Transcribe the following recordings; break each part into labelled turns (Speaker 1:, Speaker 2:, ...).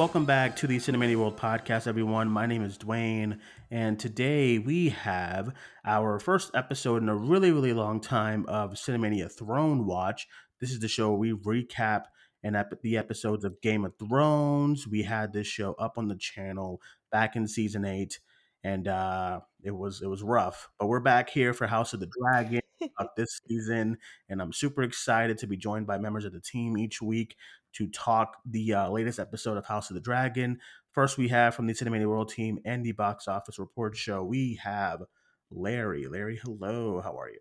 Speaker 1: Welcome back to the Cinemania World podcast, everyone. My name is Dwayne, and today we have our first episode in a really, really long time of Cinemania Throne Watch. This is the show we recap and ep- the episodes of Game of Thrones. We had this show up on the channel back in season eight, and uh, it was it was rough. But we're back here for House of the Dragon this season, and I'm super excited to be joined by members of the team each week to talk the uh, latest episode of House of the Dragon. First, we have from the Cinemania World team and the Box Office Report Show, we have Larry. Larry, hello. How are you?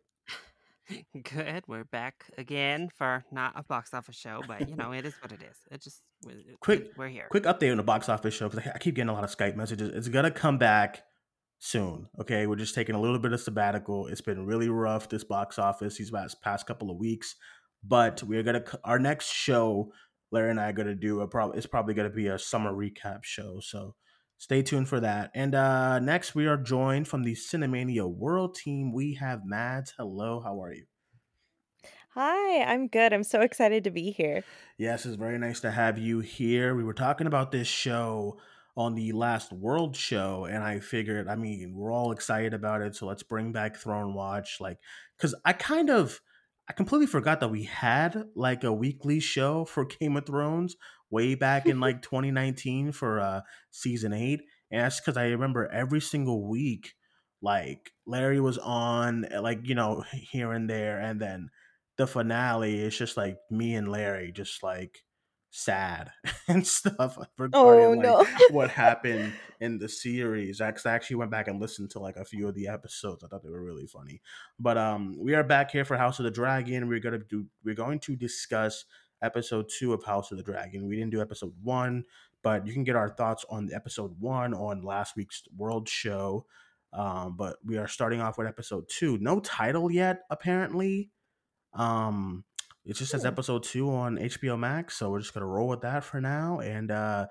Speaker 2: Good. We're back again for not a box office show, but you know it is what it is. It just
Speaker 1: quick.
Speaker 2: We're here.
Speaker 1: Quick update on the box office show because I keep getting a lot of Skype messages. It's gonna come back soon. Okay, we're just taking a little bit of sabbatical. It's been really rough this box office these past past couple of weeks, but we're gonna our next show. Larry and I are gonna do a probably it's probably gonna be a summer recap show. So stay tuned for that. And uh next we are joined from the Cinemania World team. We have Mads. Hello, how are you?
Speaker 3: Hi, I'm good. I'm so excited to be here.
Speaker 1: Yes, it's very nice to have you here. We were talking about this show on the last World show, and I figured, I mean, we're all excited about it, so let's bring back Throne Watch, like, because I kind of, I completely forgot that we had like a weekly show for Game of Thrones way back in like 2019 for uh season eight, and that's because I remember every single week, like Larry was on, eh, like you know, here and there, and then the finale is just like me and Larry just like sad and stuff regarding
Speaker 3: Oh
Speaker 1: like
Speaker 3: no.
Speaker 1: what happened in the series. I actually went back and listened to like a few of the episodes. I thought they were really funny. But um we are back here for House of the Dragon. We're gonna do we're going to discuss episode two of House of the Dragon. We didn't do episode one, but you can get our thoughts on episode one on last week's world show. Um, but we are starting off with episode two. No title yet, apparently. Um, it just says episode two on HBO Max, so we're just gonna roll with that for now. And uh,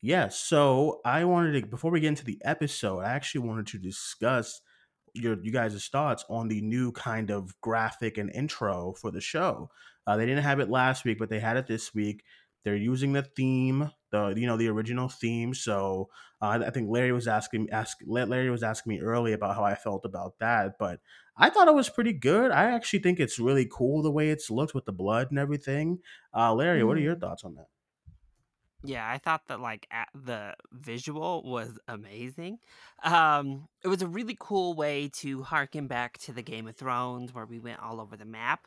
Speaker 1: yeah, so I wanted to before we get into the episode, I actually wanted to discuss your you guys' thoughts on the new kind of graphic and intro for the show. Uh, they didn't have it last week, but they had it this week. They're using the theme, the you know the original theme. So uh, I think Larry was asking ask Larry was asking me early about how I felt about that, but I thought it was pretty good. I actually think it's really cool the way it's looked with the blood and everything. Uh, Larry, what are your
Speaker 3: Mhm.
Speaker 1: thoughts on that?
Speaker 2: Yeah, I thought that like the visual was amazing. Um, it was a really cool way to harken back to the Game of Thrones where we went all over the map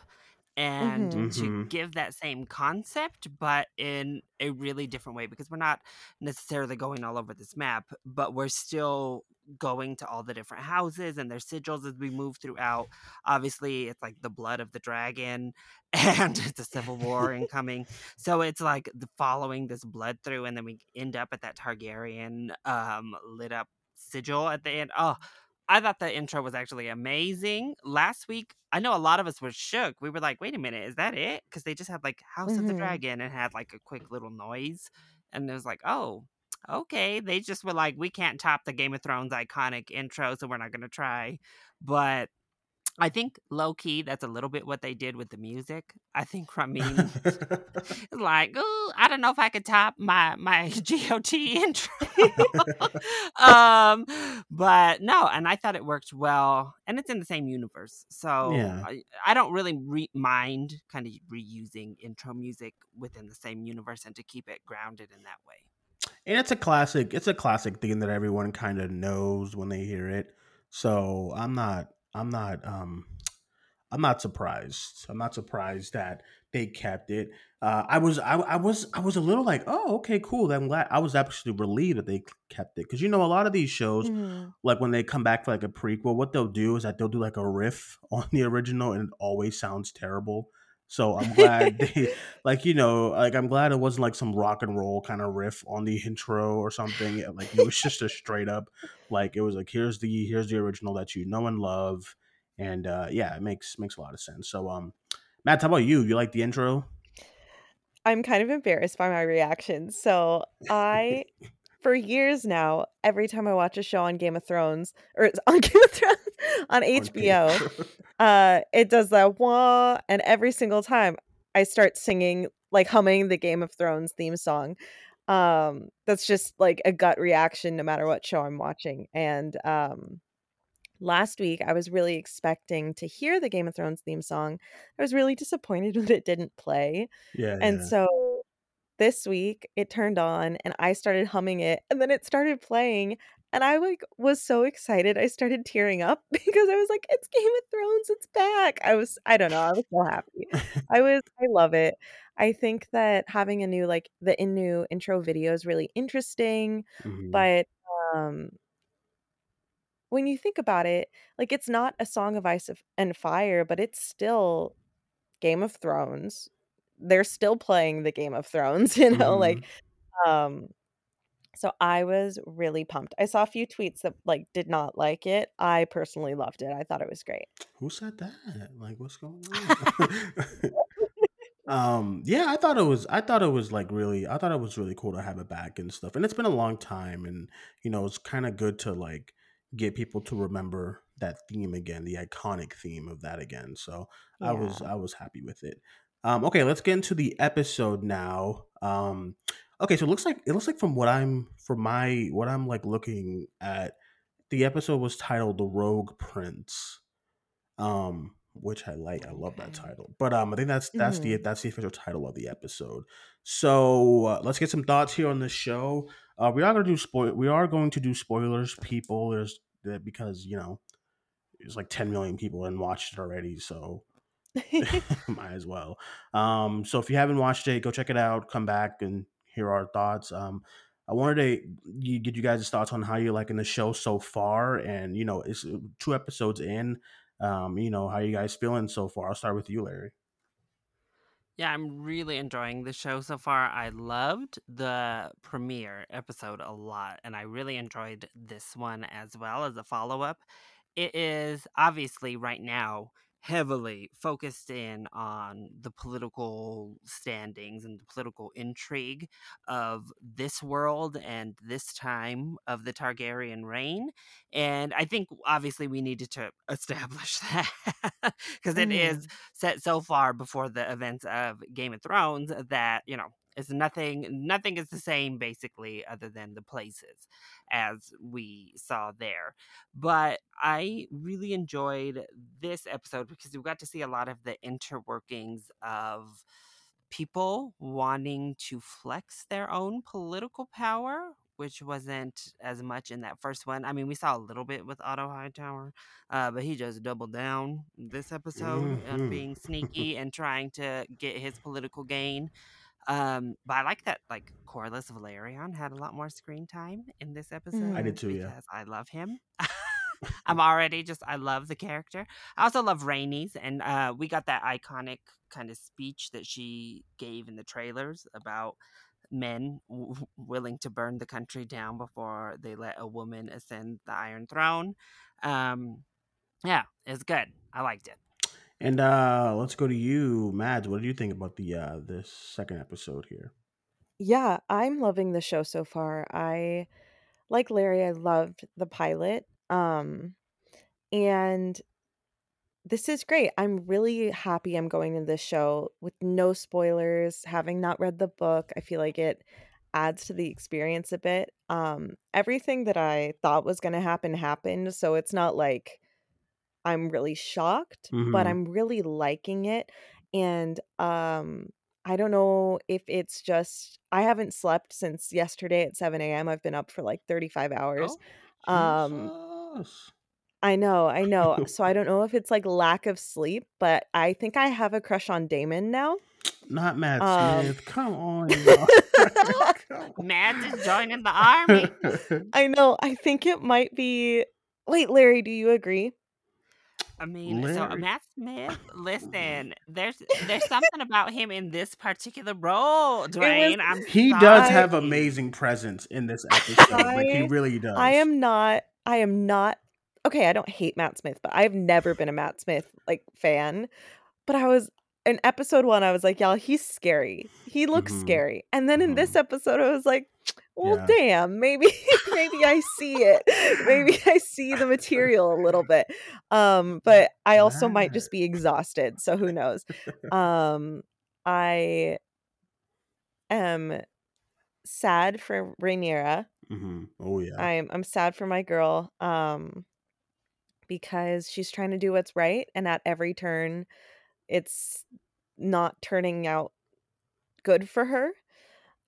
Speaker 2: and
Speaker 3: Mhm.
Speaker 2: to
Speaker 1: Mm-hmm.
Speaker 2: give that same concept but in a really different way because we're not necessarily going all over this map but we're still going to all the different houses and their sigils as we move throughout obviously it's like the blood of the dragon and it's a civil war incoming so it's like the following this blood through and then we end up at that targaryen um lit up sigil at the end oh I thought the intro was actually amazing. Last week, I know a lot of us were shook. We were like, wait a minute, is that it? Because they just had like House of the
Speaker 3: Mhm.
Speaker 2: Dragon and had like a quick little noise. And it was like, oh, okay. They just were like, we can't top the Game of Thrones iconic intro, so we're not going to try. But I think low key, that's a little bit what they did with the music. I think Ramin like, ooh, I don't know if I could top my my GOT intro. um, but no, and I thought it worked well, and it's in the same universe, so
Speaker 1: yeah.
Speaker 2: I, I don't really re- mind kind of reusing intro music within the same universe and to keep it grounded in that way.
Speaker 1: And it's a classic. It's a classic thing that everyone kind of knows when they hear it. So I'm not. I'm not. Um, I'm not surprised. I'm not surprised that they kept it. Uh, I was. I, I was. I was a little like, oh, okay, cool. I'm glad. I was actually relieved that they kept it because you know a lot of these shows,
Speaker 3: Mhm.
Speaker 1: like when they come back for like a prequel, what they'll do is that they'll do like a riff on the original, and it always sounds terrible. So I'm glad they like you know like I'm glad it wasn't like some rock and roll kind of riff on the intro or something. Like it was just a straight up like it was like here's the here's the original that you know and love, and uh yeah, it makes makes a lot of sense. So um, Matt, how about you? You like the intro?
Speaker 3: I'm kind of embarrassed by my reaction. So I, for years now, every time I watch a show on Game of Thrones or it's on Game of Thrones on HBO, uh, it does that wah, and every single time I start singing, like humming the Game of Thrones theme song. Um, that's just like a gut reaction no matter what show I'm watching. And um last week I was really expecting to hear the Game of Thrones theme song. I was really disappointed when it didn't play.
Speaker 1: Yeah,
Speaker 3: And
Speaker 1: yeah.
Speaker 3: so this week it turned on and I started humming it and then it started playing and I like was so excited. I started tearing up because I was like it's Game of Thrones, it's back. I was I don't know, I was so happy. I was I love it. I think that having a new like the in new intro video is really interesting,
Speaker 1: Mhm.
Speaker 3: but um when you think about it, like it's not a song of ice and fire, but it's still Game of Thrones. They're still playing the Game of Thrones, you know, like
Speaker 1: Mhm.
Speaker 3: um so I was really pumped. I saw a few tweets that like did not like it. I personally loved it. I thought it was great.
Speaker 1: Who said that? Like, what's going on? um, yeah, I thought it was. I thought it was like really. I thought it was really cool to have it back and stuff. And it's been a long time, and you know, it's kind of good to like get people to remember that theme again, the iconic theme of that again. So I was, I was happy with it. Um, okay, let's get into the episode now. Um, okay, so it looks like it looks like from what I'm from my what I'm like looking at, the episode was titled "The Rogue Prince." um which i like i love that title but um i think that's that's the
Speaker 3: Mhm.
Speaker 1: that's the official title of the episode so uh, let's get some thoughts here on the show uh we are going to do spoil we are going to do spoilers people there's because you know there's like 10 million people and watched it already so might as well um so if you haven't watched it go check it out come back and hear our thoughts um I wanted to get you guys' thoughts on how you're liking the show so far, and you know, it's uh, two episodes in. Um, you know, how you guys feeling so far? I'll start with you, Larry.
Speaker 2: Yeah, I'm really enjoying the show so far. I loved the premiere episode a lot, and I really enjoyed this one as well as a follow up. It is obviously right now heavily focused in on the political standings and the political intrigue of this world and this time of the Targaryen reign. And I think obviously we needed to establish that because it is
Speaker 3: Mhm.
Speaker 2: set so far before the events of Game of Thrones that, you know, it's nothing nothing is the same basically other than the places as we saw there. But I really enjoyed this episode because we got to see a lot of the interworkings of people wanting to flex their own political power, which wasn't as much in that first one. I mean, we saw a little bit with Otto Hightower, uh, but he just doubled down this episode on
Speaker 1: hmm
Speaker 2: being sneaky and trying to get his political gain. Um, but I like that like Corlys Velaryon had a lot more screen time in this episode.
Speaker 1: I
Speaker 3: did
Speaker 1: too. Yeah.
Speaker 2: because I love him. I'm already just I love the character. I also love Rhaenys, and uh, we got that iconic kind of speech that she gave in the trailers about men w- willing to burn the country down before they let a woman ascend the Iron Throne. Um, yeah, it's good. I liked it.
Speaker 1: And uh let's go to you, Mads. What do you think about the uh this second episode here?
Speaker 3: Yeah, I'm loving the show so far. I like Larry, I loved the pilot. Um and this is great. I'm really happy I'm going to this show with no spoilers, having not read the book. I feel like it adds to the experience a bit. Um everything that I thought was going to happen happened, so it's not like I'm really shocked, but
Speaker 1: hmm
Speaker 3: I'm really liking it. And um I don't know if it's just I haven't slept since yesterday at 7 a.m. I've been up for like 35 hours.
Speaker 2: Oh,
Speaker 3: Um I know, I know. So I don't know if it's like lack of sleep, but I think I have a crush on Daemon now.
Speaker 1: Not Matt
Speaker 3: Um
Speaker 1: Smith. Come on, y'all.
Speaker 2: Matt is joining the army.
Speaker 3: I know. I think it might be Wait, Larry, do you agree?
Speaker 2: I mean, so uh, Matt Smith, listen, there's there's something about him in this particular role,
Speaker 3: was
Speaker 2: Dwayne. I'm
Speaker 1: He does have amazing presence in this episode. Like he really does.
Speaker 3: I am not I am not okay, I don't hate Matt Smith, but I've never been a Matt Smith like fan. But I was in episode 1 I was like, y'all, he's scary. He looks
Speaker 1: hmm
Speaker 3: scary. And then in
Speaker 1: hmm
Speaker 3: this episode I was like, well,
Speaker 1: Yeah.
Speaker 3: damn, maybe maybe I see it. Maybe I see the material a little bit. Um, but I also might just be exhausted, so who knows. Um, I am sad for Rhaenyra.
Speaker 1: hmm Oh yeah.
Speaker 3: I'm I'm sad for my girl. Um because she's trying to do what's right and at every turn it's not turning out good for her.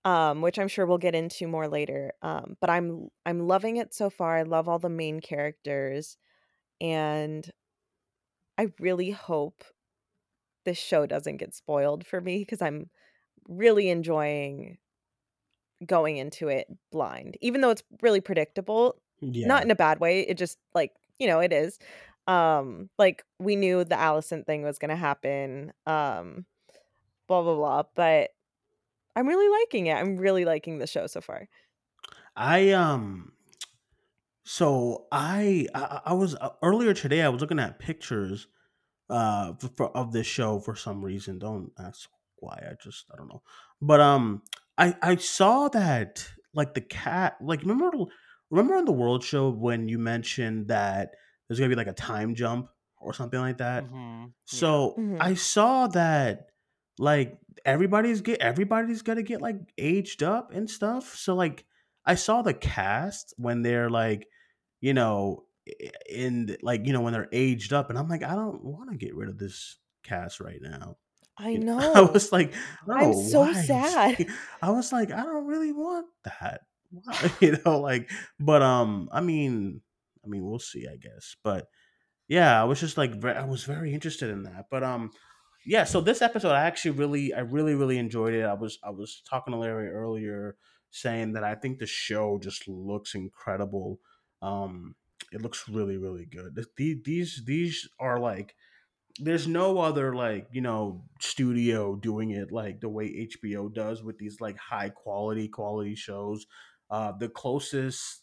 Speaker 3: Um, which I'm sure we'll get into more later. Um, but I'm I'm loving it so far. I love all the main characters and I really hope this show doesn't get spoiled for me because I'm really enjoying going into it blind. Even though it's really predictable,
Speaker 1: Yeah.
Speaker 3: not in a bad way. It just like, you know, it is. Um, like we knew the Alicent thing was gonna happen. Um, blah blah blah. But I'm really liking it. I'm really liking the show so far.
Speaker 1: I um so I I, I was uh, earlier today I was looking at pictures uh for, of this show for some reason. Don't ask why. I just I don't know. But um I I saw that like the cat like remember remember on the world show when you mentioned that there's going to be like a time jump or something like that.
Speaker 2: hmm Yeah.
Speaker 1: So
Speaker 3: Mhm.
Speaker 1: I saw that like everybody's get everybody's gonna get like aged up and stuff. So like I saw the cast when they're like, you know, in like you know when they're aged up, and I'm like, I don't want to get rid of this cast right now.
Speaker 3: I
Speaker 1: You know, I was like, don't
Speaker 3: I'm so
Speaker 1: why.
Speaker 3: sad.
Speaker 1: I was like, I don't really want that. Why? You know, like, but um, I mean, I mean, we'll see, I guess. But yeah, I was just like, I was very interested in that. But um, yeah. So this episode, I actually really, I really, really enjoyed it. I was, I was talking to Larry earlier, saying that I think the show just looks incredible. Um, it looks really, really good. Th- the- These, these are like there's no other like you know studio doing it like the way HBO does with these like high quality quality shows. Uh, the closest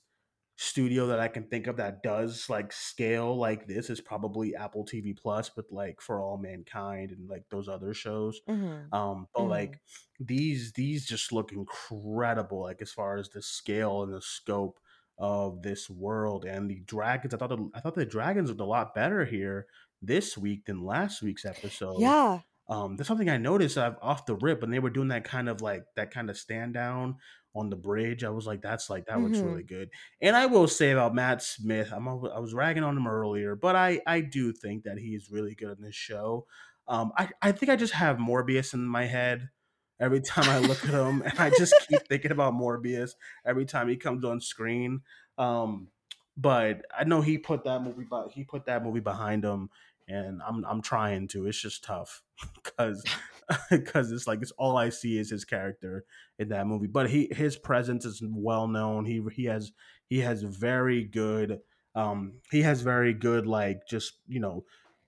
Speaker 1: studio that I can think of that does like scale like this is probably Apple TV Plus, with like For All Mankind and like those other shows.
Speaker 3: Mhm.
Speaker 1: Um, but
Speaker 3: Mhm.
Speaker 1: like these these just look incredible, like as far as the scale and the scope of this world and the dragons. I thought the, I thought the dragons looked a lot better here this week than last week's episode.
Speaker 3: Yeah.
Speaker 1: Um, there's something I noticed uh, off the rip when they were doing that kind of like that kind of stand down on the bridge. I was like, that's like that looks
Speaker 3: Mhm.
Speaker 1: really good. And I will say about Matt Smith, I'm I was ragging on him earlier, but I I do think that he is really good in this show. Um, I I think I just have Morbius in my head every time I look at him, and I just keep thinking about Morbius every time he comes on screen. Um, but I know he put that movie, but he put that movie behind him, and I'm I'm trying to. It's just tough because because it's like it's all I see is his character in that movie. But he his presence is well known. He he has he has very good um he has very good like just you know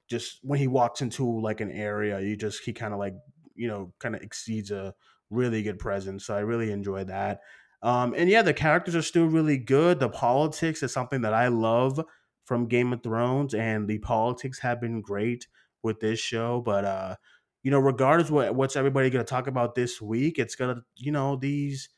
Speaker 1: just when he walks into like an area you just he kind of like you know kind of exceeds a really good presence. So I really enjoy that. Um and yeah, the characters are still really good. The politics is something that I love from Game of Thrones and the politics have been great with this show, but uh you know, regardless what what's everybody going to talk about this week, it's gonna, you know, these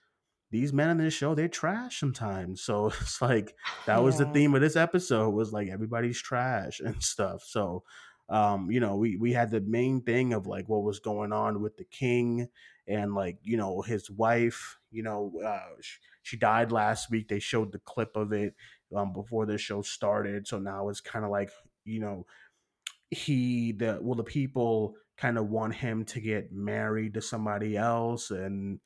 Speaker 1: these men in this show they're trash sometimes. So it's like that was the theme of this episode was like everybody's trash and stuff. So um, you know, we we had the main thing of like what was going on with the king and like you know his wife. You know, uh, sh- she died last week. They showed the clip of it um, before the show started. So now it's kind of like you know he the well the people kind of want him to get married to somebody else and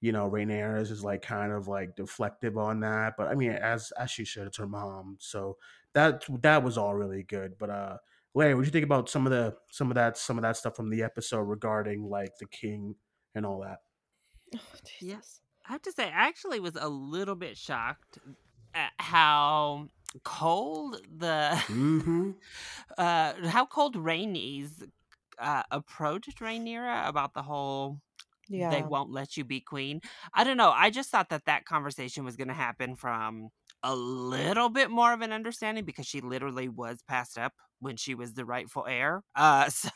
Speaker 1: you know Rhaenyra is like kind of like deflective on that but I mean as as she should it's her mom so that that was all really good but uh Larry what do you think about some of the some of that some of that stuff from the episode regarding like the king and all that
Speaker 3: Oh,
Speaker 2: Yeah. I have to say, I actually was a little bit shocked at how cold the
Speaker 1: mm-hmm
Speaker 2: uh how cold Rhaenys uh approached Rhaenyra about the whole
Speaker 3: yeah.
Speaker 2: they won't let you be queen. I don't know. I just thought that that conversation was going to happen from a little bit more of an understanding because she literally was passed up when she was the rightful heir. Uh, so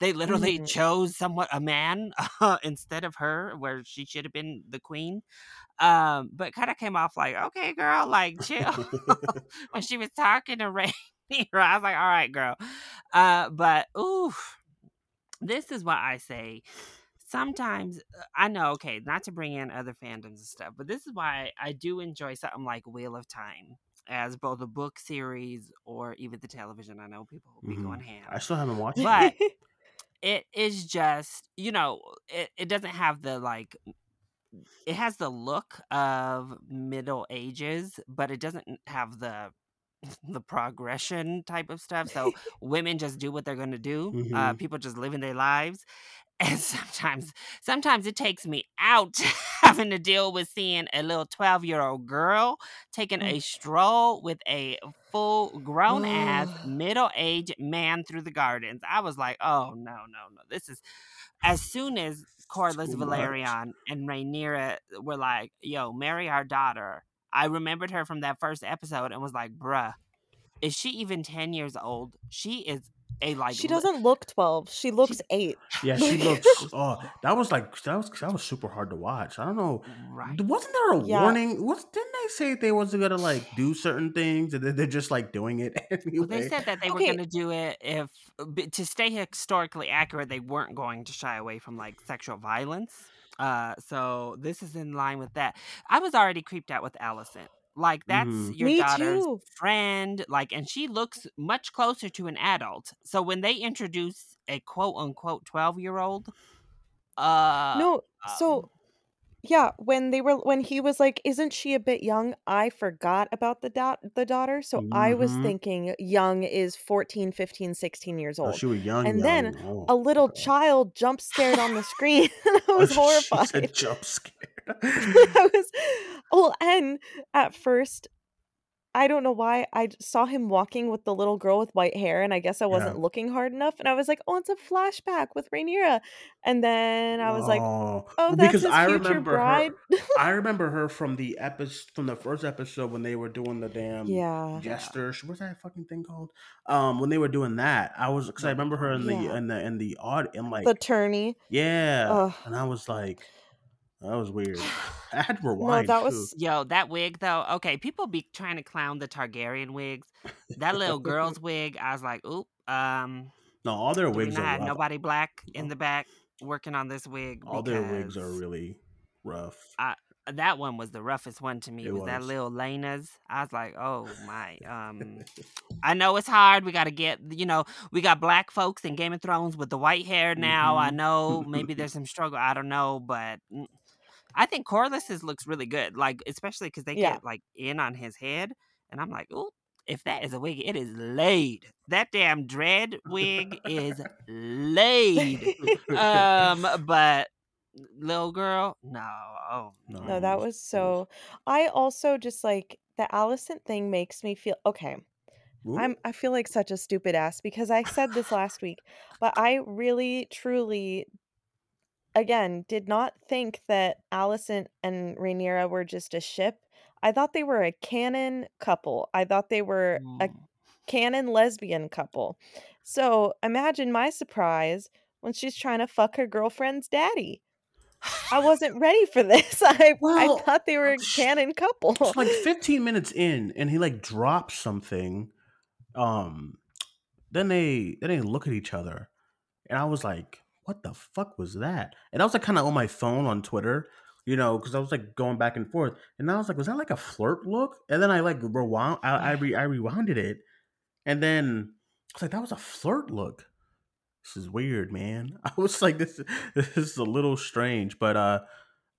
Speaker 2: they literally
Speaker 3: Mhm.
Speaker 2: chose somewhat a man uh, instead of her, where she should have been the queen. Um, but kind of came off like, okay, girl, like chill. when she was talking to Rhaenyra, I was like, all right, girl. Uh, but ooh, this is what I say. Sometimes uh, I know, okay, not to bring in other fandoms and stuff, but this is why I do enjoy something like Wheel of Time as both a book series or even the television. I know people will be
Speaker 1: Mhm.
Speaker 2: going ham.
Speaker 1: I still haven't watched it.
Speaker 2: But it is just, you know, it, it doesn't have the like it has the look of middle ages, but it doesn't have the the progression type of stuff. So women just do what they're gonna do. Uh,
Speaker 1: Mhm.
Speaker 2: people just living their lives, and sometimes, sometimes it takes me out having to deal with seeing a little twelve year old girl taking a stroll with a full grown ass middle aged man through the gardens. I was like, oh no, no, no, this is as soon as
Speaker 1: much.
Speaker 2: Velaryon and Rhaenyra were like, "Yo, marry our daughter," I remembered her from that first episode and was like, "Bruh, is she even ten years old? She is a like."
Speaker 3: She doesn't look 12. She looks 8.
Speaker 1: Yeah, she looks. Oh, that was like that was that was super hard to watch. I don't know.
Speaker 2: right.
Speaker 1: Wasn't there a
Speaker 3: Yeah.
Speaker 1: warning? Was didn't they say they wasn't gonna like do certain things and they're just like doing it anyway?
Speaker 2: Well, they said that they were going to do it if to stay historically accurate. They weren't going to shy away from like sexual violence. Uh, so this is in line with that. I was already creeped out with Alicent. Like that's
Speaker 1: Mhm.
Speaker 2: your
Speaker 3: Me
Speaker 2: daughter's
Speaker 3: too.
Speaker 2: friend. Like, and she looks much closer to an adult. So when they introduce a quote unquote twelve year old, uh,
Speaker 3: No,
Speaker 2: um,
Speaker 3: so yeah, when they were when he was like, "Isn't she a bit young?" I forgot about the dot the daughter, so I was
Speaker 1: Mhm.
Speaker 3: thinking young is 14, 15, 16 years
Speaker 1: Oh,
Speaker 3: old.
Speaker 1: she was young,
Speaker 3: And
Speaker 1: young.
Speaker 3: then
Speaker 1: Oh,
Speaker 3: A little
Speaker 1: God.
Speaker 3: child jump scared on the screen, and I
Speaker 1: Oh,
Speaker 3: was
Speaker 1: she
Speaker 3: horrified.
Speaker 1: said jump scared.
Speaker 3: I was well, and at first, I don't know why I saw him walking with the little girl with white hair, and I guess I wasn't
Speaker 1: Yeah.
Speaker 3: looking hard enough, and I was like, "Oh, it's a flashback with Rhaenyra," and then I was like,
Speaker 1: oh,
Speaker 3: "Oh, that's
Speaker 1: because
Speaker 3: his
Speaker 1: I
Speaker 3: future
Speaker 1: remember
Speaker 3: bride."
Speaker 1: her. I remember her from the episode from the first episode when they were doing the damn
Speaker 3: Yeah,
Speaker 1: jester. What's that fucking thing called? Um, when they were doing that, I was because I remember her in the
Speaker 3: yeah,
Speaker 1: in the in the odd in like
Speaker 3: the tourney.
Speaker 1: yeah,
Speaker 3: Ugh.
Speaker 1: and I was like, that was weird. I had to
Speaker 3: No, that
Speaker 1: too.
Speaker 3: was
Speaker 2: Yo, that wig though. Okay, people be trying to clown the Targaryen wigs. That little girl's wig, I was like, oop. Um,
Speaker 1: no, all their wigs are rough.
Speaker 2: nobody black in the back working on this wig
Speaker 1: All their wigs are really rough.
Speaker 2: I that one was the roughest one to me.
Speaker 1: It
Speaker 2: was that
Speaker 1: was.
Speaker 2: little Laena's? I was like, oh my. Um, I know it's hard. We got to get, you know, we got black folks in Game of Thrones with the white hair now. I
Speaker 1: hmm
Speaker 2: know maybe there's some struggle. I don't know, but mm, I think Corlys's looks really good. Like especially because they
Speaker 3: yeah.
Speaker 2: get like in on his head, and I'm like, oh, if that is a wig, it is laid. That damn dread wig is laid. Um, but little girl, no, oh
Speaker 1: no,
Speaker 3: No, that
Speaker 1: was
Speaker 3: was so. I also just like the Alicent thing makes me feel okay.
Speaker 1: Ooh.
Speaker 3: I'm I feel like such a stupid ass because I said this last week, but I really truly again did not think that Alicent and Rhaenyra were just a ship. I thought they were a canon couple. I thought they were a
Speaker 2: Mm.
Speaker 3: canon lesbian couple. So imagine my surprise when she's trying to fuck her girlfriend's daddy. I wasn't ready for this. I I thought they were a canon couple.
Speaker 1: so like 15 minutes in, and he like drops something. Um, then they then they look at each other, and I was like, "What the fuck was that?" And I was like, kind of on my phone on Twitter, you know, because I was like going back and forth, and I was like, "Was that like a flirt look?" And then I like rewound, I I, re, I rewinded it, and then I was like, "That was a flirt look." This is weird, man. I was like, "This this is a little strange," but uh.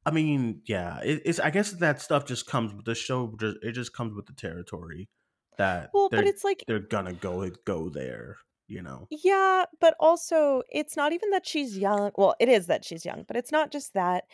Speaker 1: I mean, yeah, it, it's. I guess that stuff just comes with the show. Just it just comes with the territory that
Speaker 3: well, but
Speaker 1: they're
Speaker 3: it's like
Speaker 1: they're gonna go go there. You know.
Speaker 3: Yeah, but also it's not even that she's young. Well, it is that she's young, but it's not just that.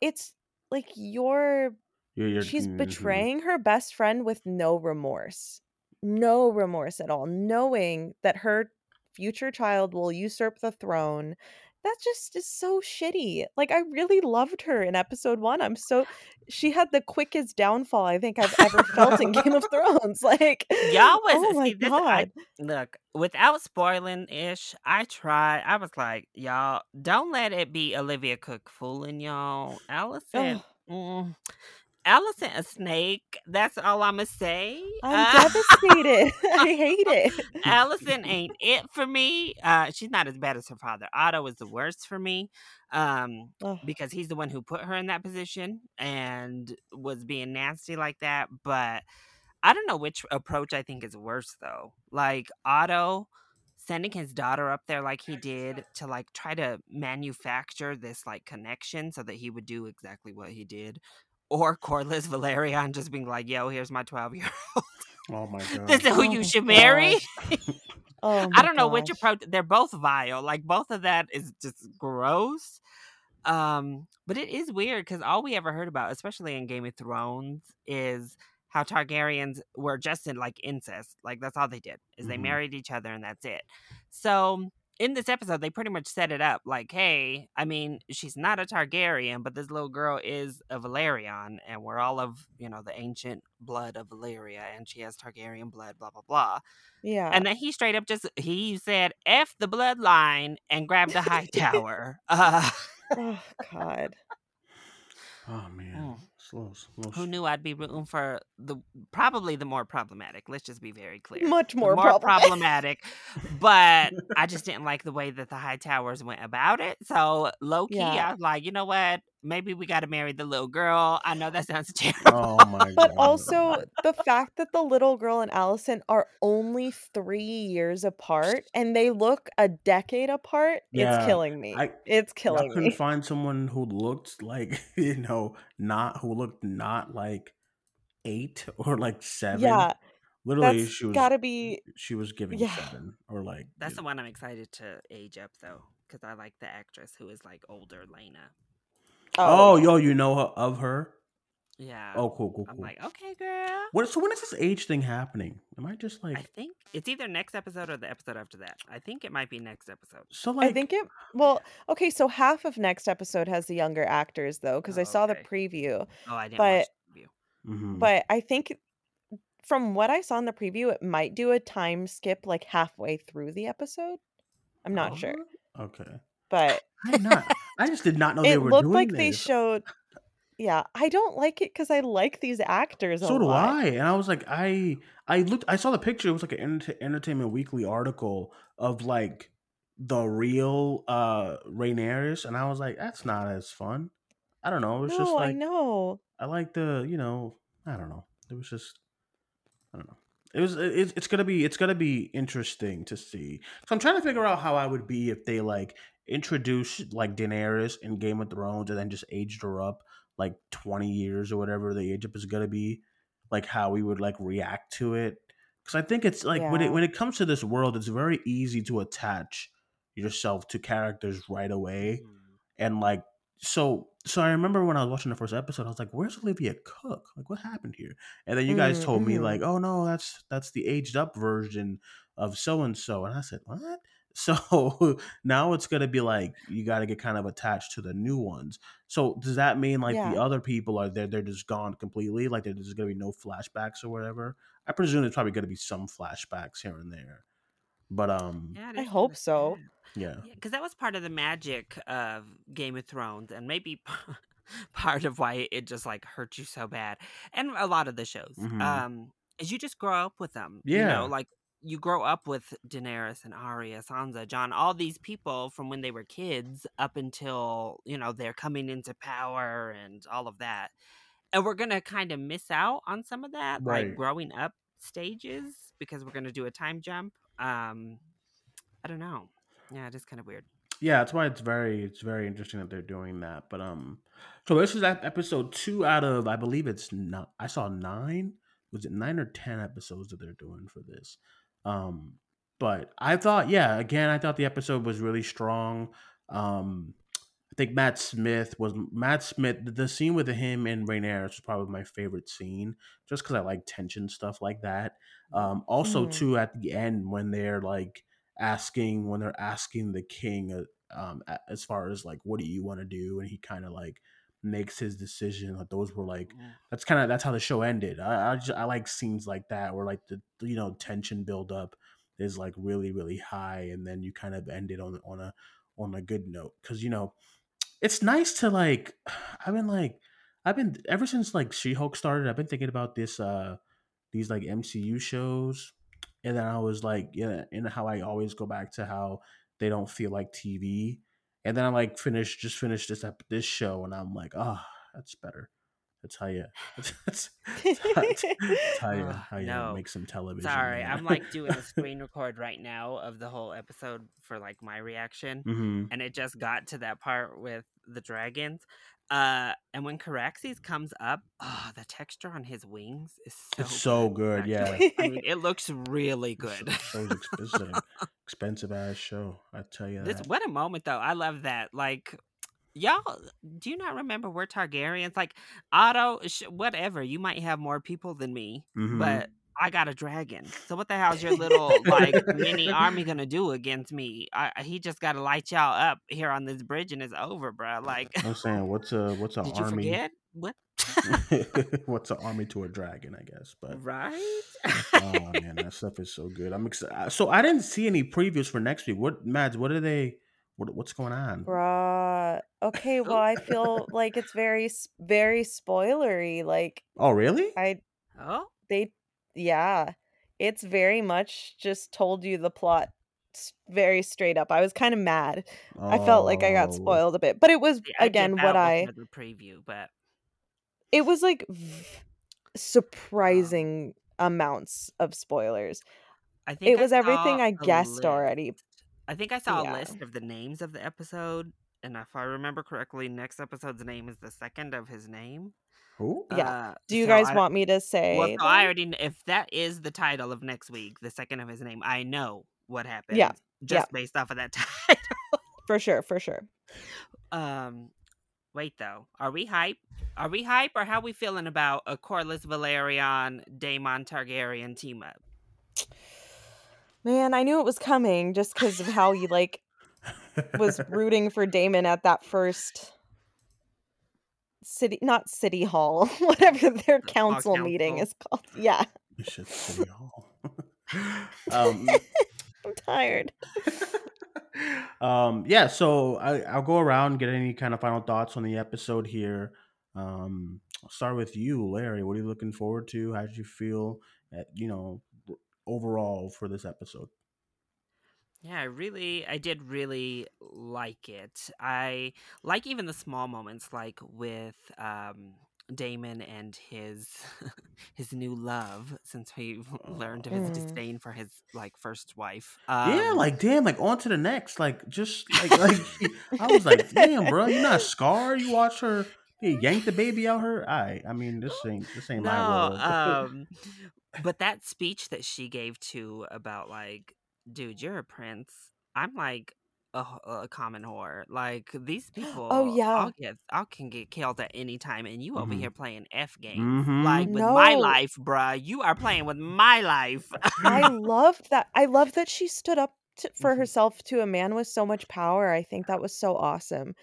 Speaker 3: It's like you're
Speaker 1: You're, you're
Speaker 3: she's
Speaker 1: mhm.
Speaker 3: betraying her best friend with no remorse. No remorse at all, knowing that her future child will usurp the throne. That just is so shitty. Like I really loved her in episode 1. I'm so she had the quickest downfall I think I've ever felt in Game of Thrones. Like
Speaker 2: Y'all was
Speaker 3: oh my
Speaker 2: see this. I
Speaker 3: god.
Speaker 2: look without spoiling ish. I tried. I was like, y'all don't let it be Olivia Cooke fooling y'all.
Speaker 3: Alicent,
Speaker 2: mm, Alicent a snake. That's all I'ma say.
Speaker 3: I'm
Speaker 2: Uh,
Speaker 3: devastated. I hate it.
Speaker 2: Alicent ain't it for me. Uh, she's not as bad as her father. Otto is the worst for me. Um, because he's the one who put her in that position and was being nasty like that. But I don't know which approach I think is worse though. Like Otto sending his daughter up there like he did to like try to manufacture this like connection so that he would do exactly what he did. Or Corlys Velaryon just being like, yo, here's my 12 year old.
Speaker 1: Oh my god.
Speaker 2: This is who
Speaker 3: Oh
Speaker 2: you
Speaker 3: my
Speaker 2: should marry.
Speaker 3: Oh
Speaker 2: I don't know which approach. They're both vile. Like both of that is just gross. Um, but it is weird because all we ever heard about, especially in Game of Thrones, is how Targaryens were just in like incest. Like that's all they did is they
Speaker 1: Mhm.
Speaker 2: married each other and that's it. So in this episode, they pretty much set it up like, hey, I mean, she's not a Targaryen, but this little girl is a Velaryon, and we're all of you know the ancient blood of Valyria, and she has Targaryen blood. Blah blah blah.
Speaker 3: Yeah.
Speaker 2: And then he straight up just he said F the bloodline and grabbed the high tower. Uh,
Speaker 3: oh God.
Speaker 1: Oh man.
Speaker 2: Mm.
Speaker 1: Slow, slow.
Speaker 2: who knew I'd be rooting for the probably the more problematic. Let's just be very clear.
Speaker 3: Much more,
Speaker 2: more
Speaker 3: problematic.
Speaker 2: problematic. But I just didn't like the way that the Hightowers went about it. So low key,
Speaker 3: Yeah.
Speaker 2: I was like, you know what? Maybe we got to marry the little girl. I know that sounds terrible.
Speaker 1: Oh my
Speaker 3: But
Speaker 1: god.
Speaker 3: also the fact that the little girl and Alicent are only three years apart and they look a decade apart,
Speaker 1: Yeah,
Speaker 3: it's killing me.
Speaker 1: I-
Speaker 3: it's killing me.
Speaker 1: I couldn't
Speaker 3: me.
Speaker 1: find someone who looked like you know not who looked not like eight or like seven.
Speaker 3: Yeah,
Speaker 1: literally,
Speaker 3: that's
Speaker 1: she was
Speaker 3: gotta be.
Speaker 1: she was giving
Speaker 3: Yeah.
Speaker 1: seven or like
Speaker 2: That's
Speaker 1: you
Speaker 2: the
Speaker 1: know-
Speaker 2: one I'm excited to age up though, because I like the actress who is like older, Lena.
Speaker 1: Oh,
Speaker 3: yeah.
Speaker 1: yo, you know her, of her?
Speaker 2: Yeah.
Speaker 1: Oh, cool, cool, cool.
Speaker 2: I'm like, okay, girl.
Speaker 1: What? So when is this age thing happening? Am I just like?
Speaker 2: I think it's either next episode or the episode after that. I think it might be next episode.
Speaker 1: so like?
Speaker 3: I think it. Well, okay, so half of next episode has the younger actors though, because I
Speaker 2: Oh,
Speaker 3: saw the preview.
Speaker 2: Oh, I didn't
Speaker 3: But-
Speaker 2: watch the review.
Speaker 1: mhm.
Speaker 3: But I think from what I saw in the preview, it might do a time skip like halfway through the episode. I'm not sure,
Speaker 1: Oh, Okay,
Speaker 3: but
Speaker 1: I'm not. I just did not know they
Speaker 3: it
Speaker 1: were
Speaker 3: looked
Speaker 1: doing
Speaker 3: like they
Speaker 1: this.
Speaker 3: showed. Yeah, I don't like it because I like these actors a
Speaker 1: So do
Speaker 3: lot.
Speaker 1: I. And I was like, I I looked I saw the picture. It was like an Enter- Entertainment Weekly article of like the real uh Rhaenyra, and I was like, that's not as fun. I don't know. It was
Speaker 3: no,
Speaker 1: just
Speaker 3: I know.
Speaker 1: I like the you know I don't know. It was just I don't know. It was it, it's gonna be it's gonna be interesting to see. So I'm trying to figure out how I would be if they like introduced like Daenerys in Game of Thrones and then just aged her up like 20 years or whatever the age up is gonna be. Like how we would like react to it. Because I think it's like when it when it comes to this world, it's very easy to attach yourself to characters right away
Speaker 2: Mm.
Speaker 1: and like so so i remember when i was watching the first episode i was like where's olivia cooke like what happened here and then you guys
Speaker 3: Mm,
Speaker 1: told me
Speaker 3: mhm.
Speaker 1: like oh no that's that's the aged up version of so and so and i said what so now it's gonna be like you got to get kind of attached to the new ones so does that mean like the other people are there they're just gone completely like there's gonna be no flashbacks or whatever i presume there's probably gonna be some flashbacks here and there but um
Speaker 2: Yeah,
Speaker 3: I hope so.
Speaker 1: yeah
Speaker 2: because that was part of the magic of Game of Thrones, and maybe part of why it just like hurt you so bad, and a lot of the shows.
Speaker 1: Mhm.
Speaker 2: Um, is you just grow up with them. you
Speaker 1: Yeah.
Speaker 2: know, like you grow up with Daenerys and Arya, Sansa, Jon, all these people from when they were kids up until you know they're coming into power and all of that, and we're gonna kind of miss out on some of that,
Speaker 1: Right.
Speaker 2: like growing up stages, because we're gonna do a time jump. Um, I don't know. Yeah, it is kind of weird.
Speaker 1: yeah that's why it's very it's very interesting that they're doing that but um so this is ep- episode two out of i believe it's not i saw nine was it nine or ten episodes that they're doing for this um but i thought yeah again i thought the episode was really strong. Um i think matt smith was matt smith the scene with him and Rhaenyra was probably my favorite scene just because i like tension stuff like that. Um also
Speaker 3: Mhm.
Speaker 1: too at the end when they're like asking when they're asking the king uh, um as far as like what do you want to do? and he kind of like makes his decision like those were like
Speaker 2: Mm.
Speaker 1: that's kind of that's how the show ended I, I just i like scenes like that where like the you know tension build up is like really really high and then you kind of end it on on a on a good note because you know it's nice to like i've been like I've been ever since like She Hulk started. I've been thinking about this, uh these like MCU shows, and then I was like, yeah, and how I always go back to how they don't feel like TV, and then I'm like finish, just finish this ep- this show, and I'm like, oh, that's better. That's how you. That's, that's, that's how you
Speaker 2: Ugh,
Speaker 1: how you
Speaker 2: no.
Speaker 1: make some television.
Speaker 2: Sorry. I'm like doing a screen record right now of the whole episode for like my reaction.
Speaker 1: hmm
Speaker 2: and it just got to that part with the dragons. Uh, and when Caraxes comes up, oh, the texture on his wings is so
Speaker 1: It's so good,
Speaker 2: actually. I mean, it looks really good.
Speaker 1: show's ex- this is an expensive ass show. I tell you
Speaker 2: this
Speaker 1: that.
Speaker 2: what a moment though. I love that. Like y'all, do you not remember we're Targaryens? Like Otto, sh- whatever. You might have more people than me,
Speaker 1: Mhm.
Speaker 2: but I got a dragon. So what the hell's your little like mini army gonna do against me? I, he just got to light y'all up here on this bridge and it's over, bro. Like,
Speaker 1: I'm saying, what's a what's an
Speaker 2: did you
Speaker 1: army?
Speaker 2: forget what?
Speaker 1: what's an army to a dragon? I guess, but
Speaker 2: right?
Speaker 1: oh man, that stuff is so good. I'm excited. Uh, so I didn't see any previews for next week. What Mads? What are they? What what's going on?
Speaker 3: Bruh. Okay, well, I feel like it's very, very spoilery. Like,
Speaker 1: Oh really?
Speaker 3: I,
Speaker 2: oh,
Speaker 3: they, yeah, it's very much just told you the plot very straight up. I was kind of mad. I felt like I got
Speaker 1: Oh.
Speaker 3: spoiled a bit, but it was
Speaker 2: I
Speaker 3: again what I.
Speaker 2: the preview, but
Speaker 3: It was like v- uh-huh. surprising amounts of spoilers.
Speaker 2: I think
Speaker 3: It
Speaker 2: I
Speaker 3: was everything I guessed already.
Speaker 2: I think I saw
Speaker 3: Yeah.
Speaker 2: a list of the names of the episode, and if I remember correctly, next episode's name is the second of his name.
Speaker 1: Who?
Speaker 3: Yeah.
Speaker 2: Uh,
Speaker 3: Do you
Speaker 2: so
Speaker 3: guys
Speaker 2: I-
Speaker 3: want me to
Speaker 2: Well,
Speaker 3: say?
Speaker 2: so I already if that is the title of next week, the second of his name, I know what happened.
Speaker 3: Yeah,
Speaker 2: just based off of that title.
Speaker 3: For sure, for sure.
Speaker 2: Um, wait though, are we hype? Are we hype, or how we feeling about a Corlys Velaryon Daemon Targaryen team up?
Speaker 3: Man, I knew it was coming just because of how he like was rooting for Daemon at that first city, not city hall, whatever their council meeting is called. Yeah,
Speaker 1: Shit, City Hall. um,
Speaker 3: I'm tired.
Speaker 1: um, yeah. So I, I'll go around get any kind of final thoughts on the episode here. Um, I'll start with you, Larry. What are you looking forward to? How did you feel? At, you know, overall for this episode.
Speaker 2: Yeah, I really, I did really like it. I like even the small moments, like with um, Daemon and his his new love, since we learned of his
Speaker 3: Mm.
Speaker 2: disdain for his like first wife.
Speaker 1: yeah,
Speaker 2: Um,
Speaker 1: like damn, like on to the next. Like just like like I was like, damn, bro, you not scarred. You watch her you yank the baby out her. I I mean, this ain't this ain't
Speaker 2: no,
Speaker 1: my world.
Speaker 2: um, but that speech that she gave to about like, dude, you're a prince. I'm like a common whore. Like these people.
Speaker 3: Oh, yeah.
Speaker 2: I'll get, I can get killed at any time, and you over
Speaker 1: Mhm.
Speaker 2: here playing f games.
Speaker 1: Mhm.
Speaker 2: Like with my life, bruh. You are playing with my life.
Speaker 3: I loved that. I love that she stood up to, for
Speaker 2: Mhm.
Speaker 3: herself to a man with so much power. I think that was so awesome.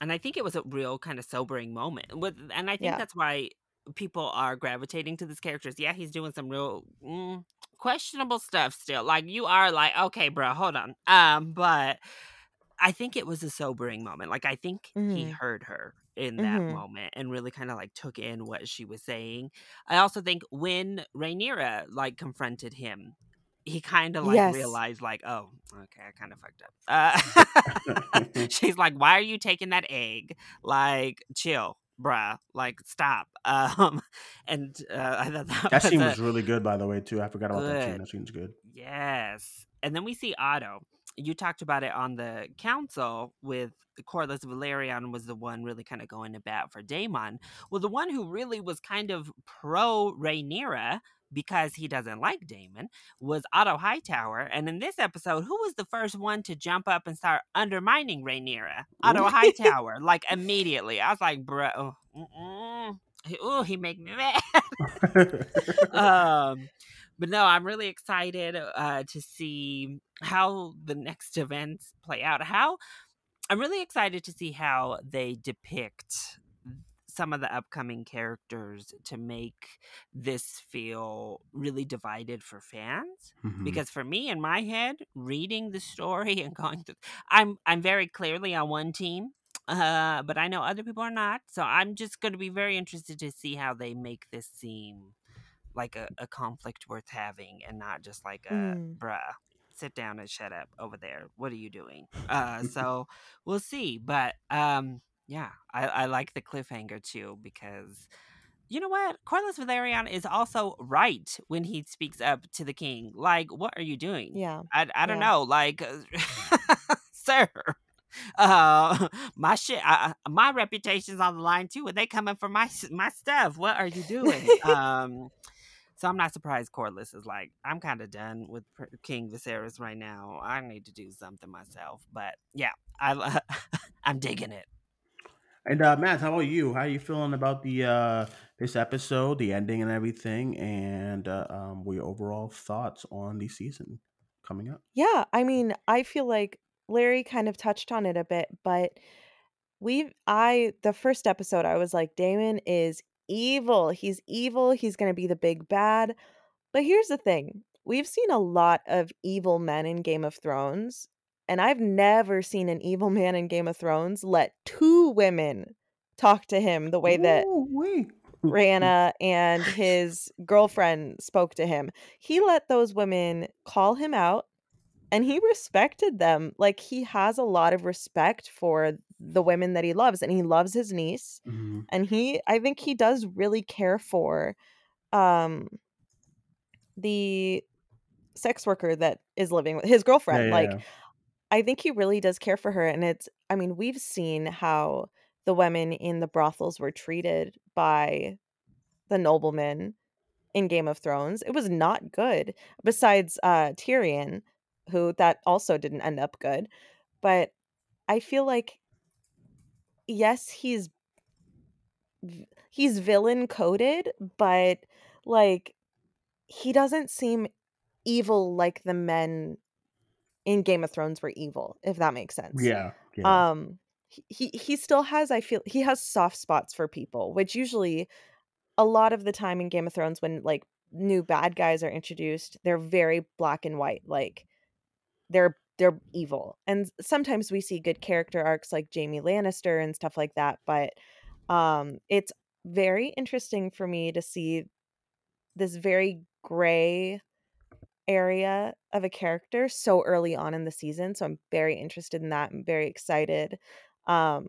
Speaker 2: and I think it was a real kind of sobering moment. With and I think
Speaker 3: Yeah.
Speaker 2: that's why people are gravitating to these characters. Yeah, he's doing some real mm, questionable stuff still. Like you are like, okay, bro, hold on. Um, but I think it was a sobering moment. Like I think he
Speaker 3: Mhm.
Speaker 2: heard her in that
Speaker 3: Mhm.
Speaker 2: moment and really kind of like took in what she was saying. I also think when Rhaenyra like confronted him, he kind of like
Speaker 3: Yes.
Speaker 2: realized like, oh, okay, I kind of fucked up. Uh, she's like, why are you taking that egg? Like, chill, bruh. Like, stop. Um, and uh, I thought that,
Speaker 1: that
Speaker 2: was
Speaker 1: scene
Speaker 2: a-
Speaker 1: was really good, by the way, too. I forgot about that scene.
Speaker 2: Good.
Speaker 1: That scene's good.
Speaker 2: Yes. And then we see Otto. You talked about it on the council with Corlys Velaryon was the one really kind of going to bat for Daemon. Well, the one who really was kind of pro Rhaenyra because he doesn't like Daemon was Otto Hightower. And in this episode, who was the first one to jump up and start undermining Rhaenyra? Otto Hightower, like immediately. I was like, bro, oh, he make me mad um but no i'm really excited uh to see how the next events play out how i'm really excited to see how they depict some of the upcoming characters to make this feel really divided for fans
Speaker 1: Mhm.
Speaker 2: because for me in my head reading the story and going through i'm i'm very clearly on one team uh, but I know other people are not. So I'm just going to be very interested to see how they make this seem like a, a conflict worth having and not just like a
Speaker 3: Mm.
Speaker 2: bruh sit down and shut up over there what are you doing uh so we'll see but um yeah i, I like the cliffhanger too because you know what Corlys Velaryon is also right when he speaks up to the king like what are you doing
Speaker 3: Yeah.
Speaker 2: i, I don't
Speaker 3: Yeah.
Speaker 2: know like sir uh my shit I, I- my reputation's on the line too and they coming for my my stuff what are you doing um so i'm not surprised Corlys is like i'm kind of done with king viserys right now i need to do something myself but yeah i i'm digging it
Speaker 1: And uh, Matt, how about you? How are you feeling about the uh, this episode, the ending, and everything, and uh, um, what your overall thoughts on the season coming up?
Speaker 3: Yeah, I mean, I feel like Larry kind of touched on it a bit, but we've I the first episode I was like Daemon is evil. He's evil. He's going to be the big bad. But here's the thing. We've seen a lot of evil men in Game of Thrones, and I've never seen an evil man in Game of Thrones let two women talk to him the way that
Speaker 1: Ooh-wee.
Speaker 3: And his girlfriend spoke to him. He let those women call him out and he respected them. Like he has a lot of respect for the women that he loves and he loves his niece
Speaker 1: Mhm.
Speaker 3: and he I think he does really care for um the sex worker that is living with his
Speaker 1: Yeah,
Speaker 3: girlfriend.
Speaker 1: yeah,
Speaker 3: Like
Speaker 1: yeah.
Speaker 3: I think he really does care for her. And it's, I mean, we've seen how the women in the brothels were treated by the noblemen in Game of Thrones. It was not good, besides uh, Tyrion, who that also didn't end up good. But I feel like, yes, he's he's villain coded, but like he doesn't seem evil like the men in Game of Thrones were evil, if that makes sense.
Speaker 1: yeah, yeah.
Speaker 3: um he he he still has i feel he has soft spots for people which usually a lot of the time in game of thrones when like new bad guys are introduced they're very black and white like they're they're evil and sometimes we see good character arcs like Jaime Lannister and stuff like that but um it's very interesting for me to see this very gray area of a character so early on in the season so i'm very interested in that i'm very excited um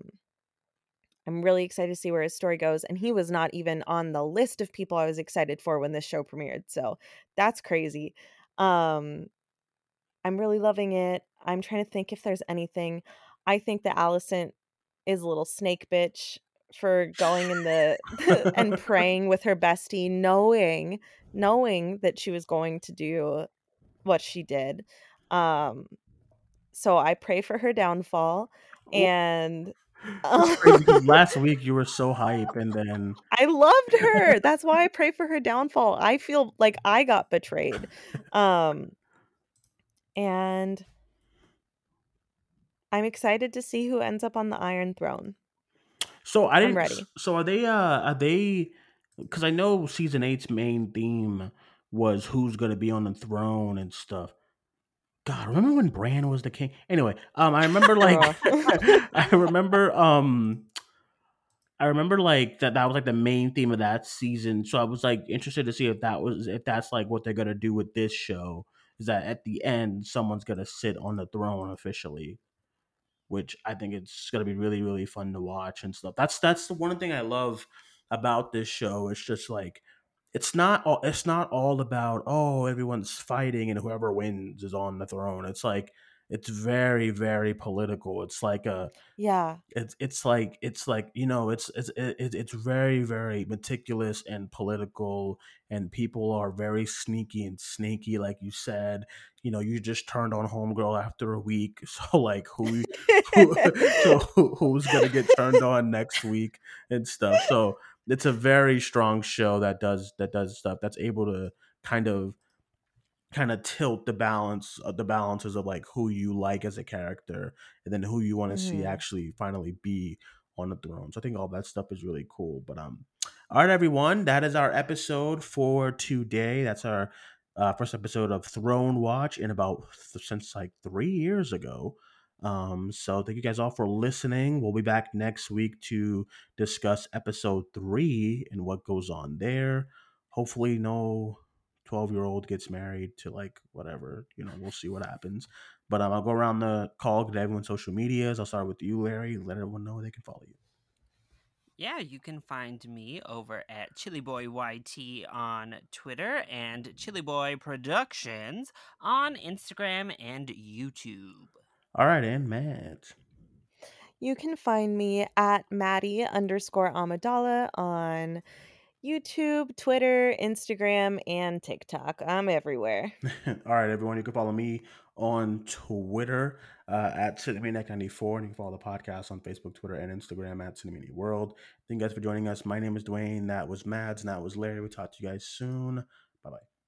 Speaker 3: i'm really excited to see where his story goes and he was not even on the list of people i was excited for when this show premiered so that's crazy um i'm really loving it i'm trying to think if there's anything i think that Alicent is a little snake bitch for going in the and praying with her bestie knowing knowing that she was going to do what she did um so i pray for her downfall and
Speaker 1: last week you were so hype, and then
Speaker 3: i loved her that's why i pray for her downfall i feel like i got betrayed um and i'm excited to see who ends up on the iron throne
Speaker 1: so I
Speaker 3: I'm
Speaker 1: didn't.
Speaker 3: ready.
Speaker 1: So are they? Uh, are they? Because I know season eight's main theme was who's going to be on the throne and stuff. God, remember when Bran was the king? Anyway, um, I remember like I remember um I remember like that that was like the main theme of that season. So I was like interested to see if that was if that's like what they're gonna do with this show. Is that at the end someone's gonna sit on the throne officially. Which I think it's gonna be really, really fun to watch and stuff. That's that's the one thing I love about this show. It's just like it's not all it's not all about oh everyone's fighting and whoever wins is on the throne. It's like it's very, very political. It's like a
Speaker 3: yeah
Speaker 1: it's it's like it's like you know it's it's it, it's very very meticulous and political and people are very sneaky and snaky like you said you know you just turned on homegirl after a week so like who, who so who, who's gonna get turned on next week and stuff so it's a very strong show that does that does stuff that's able to kind of kind of tilt the balance uh, the balances of like who you like as a character and then who you want to see
Speaker 3: Mhm.
Speaker 1: actually finally be on the throne. So I think all that stuff is really cool. But um all right everyone, that is our episode for today. That's our uh, first episode of Throne Watch in about since like 3 years ago. Um, so thank you guys all for listening. We'll be back next week to discuss episode three and what goes on there. Hopefully, no 12 year old gets married to like whatever, you know, we'll see what happens. But um, I'll go around the call to everyone's social medias. I'll start with you, Larry. Let everyone know they can follow you.
Speaker 2: Yeah, you can find me over at Chili Boy YT on Twitter and Chili Boy Productions on Instagram and YouTube.
Speaker 1: All right, and Matt.
Speaker 3: You can find me at Maddie underscore Amidala on YouTube, Twitter, Instagram, and TikTok. I'm everywhere.
Speaker 1: All right, everyone. You can follow me on Twitter uh, at Cinemaniac94, and you can follow the podcast on Facebook, Twitter, and Instagram at Cinemania World. Thank you guys for joining us. My name is Dwayne. That was Mads, and that was Larry. We'll talk to you guys soon. Bye bye.